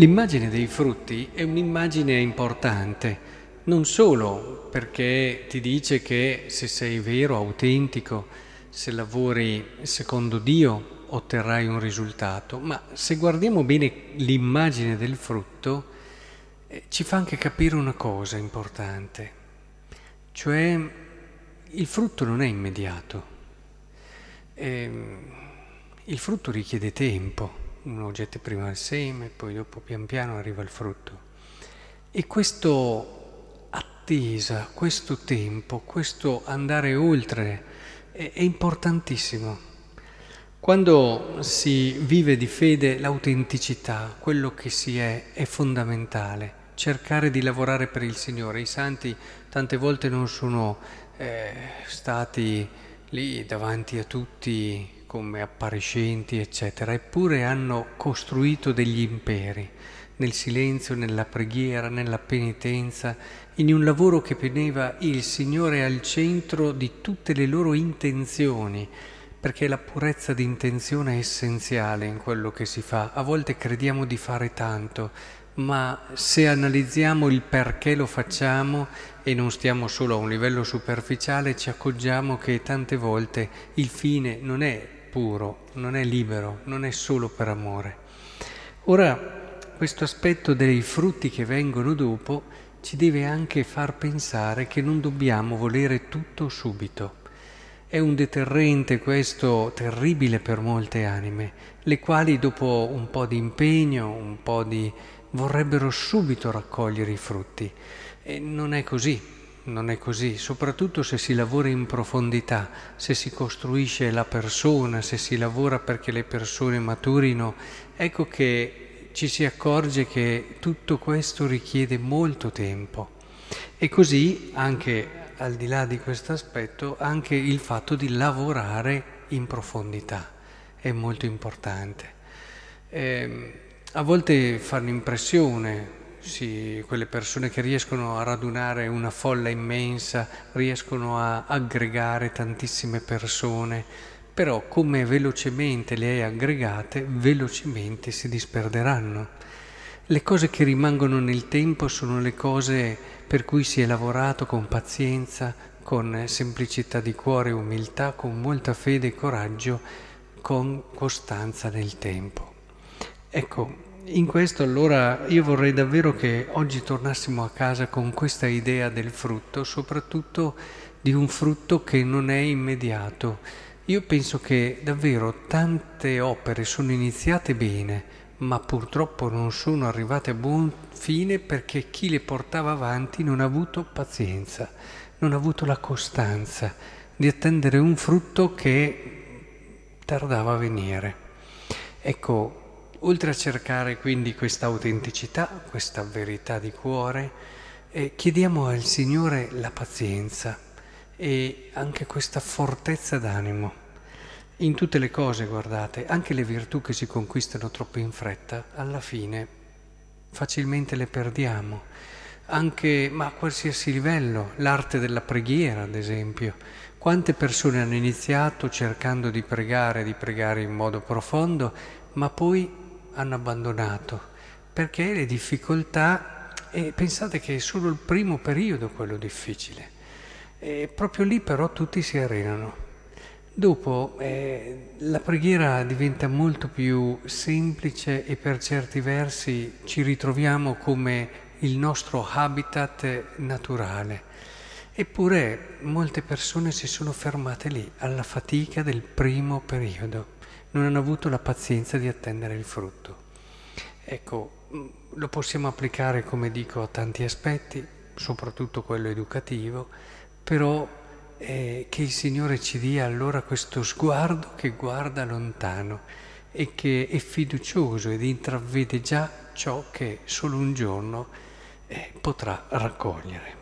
L'immagine dei frutti è un'immagine importante, non solo perché ti dice che se sei vero, autentico, se lavori secondo Dio otterrai un risultato, ma se guardiamo bene l'immagine del frutto eh, ci fa anche capire una cosa importante, cioè il frutto non è immediato, eh, il frutto richiede tempo uno getta prima il seme, poi dopo pian piano arriva il frutto. E questo attesa, questo tempo, questo andare oltre è, è importantissimo. Quando si vive di fede l'autenticità, quello che si è, è fondamentale. Cercare di lavorare per il Signore. I santi tante volte non sono eh, stati lì davanti a tutti come appariscenti, eccetera, eppure hanno costruito degli imperi nel silenzio, nella preghiera, nella penitenza, in un lavoro che poneva il Signore al centro di tutte le loro intenzioni, perché la purezza di intenzione è essenziale in quello che si fa. A volte crediamo di fare tanto, ma se analizziamo il perché lo facciamo e non stiamo solo a un livello superficiale, ci accorgiamo che tante volte il fine non è puro, non è libero, non è solo per amore. Ora, questo aspetto dei frutti che vengono dopo ci deve anche far pensare che non dobbiamo volere tutto subito. È un deterrente questo terribile per molte anime, le quali dopo un po' di impegno, un po' di... vorrebbero subito raccogliere i frutti. E non è così non è così, soprattutto se si lavora in profondità, se si costruisce la persona, se si lavora perché le persone maturino, ecco che ci si accorge che tutto questo richiede molto tempo. E così, anche al di là di questo aspetto, anche il fatto di lavorare in profondità è molto importante. Eh, a volte fanno impressione sì, quelle persone che riescono a radunare una folla immensa, riescono a aggregare tantissime persone, però come velocemente le hai aggregate, velocemente si disperderanno. Le cose che rimangono nel tempo sono le cose per cui si è lavorato con pazienza, con semplicità di cuore e umiltà, con molta fede e coraggio, con costanza nel tempo. Ecco, in questo allora io vorrei davvero che oggi tornassimo a casa con questa idea del frutto, soprattutto di un frutto che non è immediato. Io penso che davvero tante opere sono iniziate bene, ma purtroppo non sono arrivate a buon fine perché chi le portava avanti non ha avuto pazienza, non ha avuto la costanza di attendere un frutto che tardava a venire. Ecco, Oltre a cercare quindi questa autenticità, questa verità di cuore, eh, chiediamo al Signore la pazienza e anche questa fortezza d'animo. In tutte le cose, guardate, anche le virtù che si conquistano troppo in fretta, alla fine facilmente le perdiamo. Anche, ma a qualsiasi livello, l'arte della preghiera, ad esempio. Quante persone hanno iniziato cercando di pregare, di pregare in modo profondo, ma poi hanno abbandonato, perché le difficoltà, e pensate che è solo il primo periodo quello difficile, e proprio lì però tutti si arenano. Dopo eh, la preghiera diventa molto più semplice e per certi versi ci ritroviamo come il nostro habitat naturale. Eppure molte persone si sono fermate lì, alla fatica del primo periodo non hanno avuto la pazienza di attendere il frutto. Ecco, mm, lo possiamo applicare, come dico, a tanti aspetti, soprattutto quello educativo, però eh, che il Signore ci dia allora questo sguardo che guarda lontano e che è fiducioso ed intravede già ciò che solo un giorno eh, potrà raccogliere.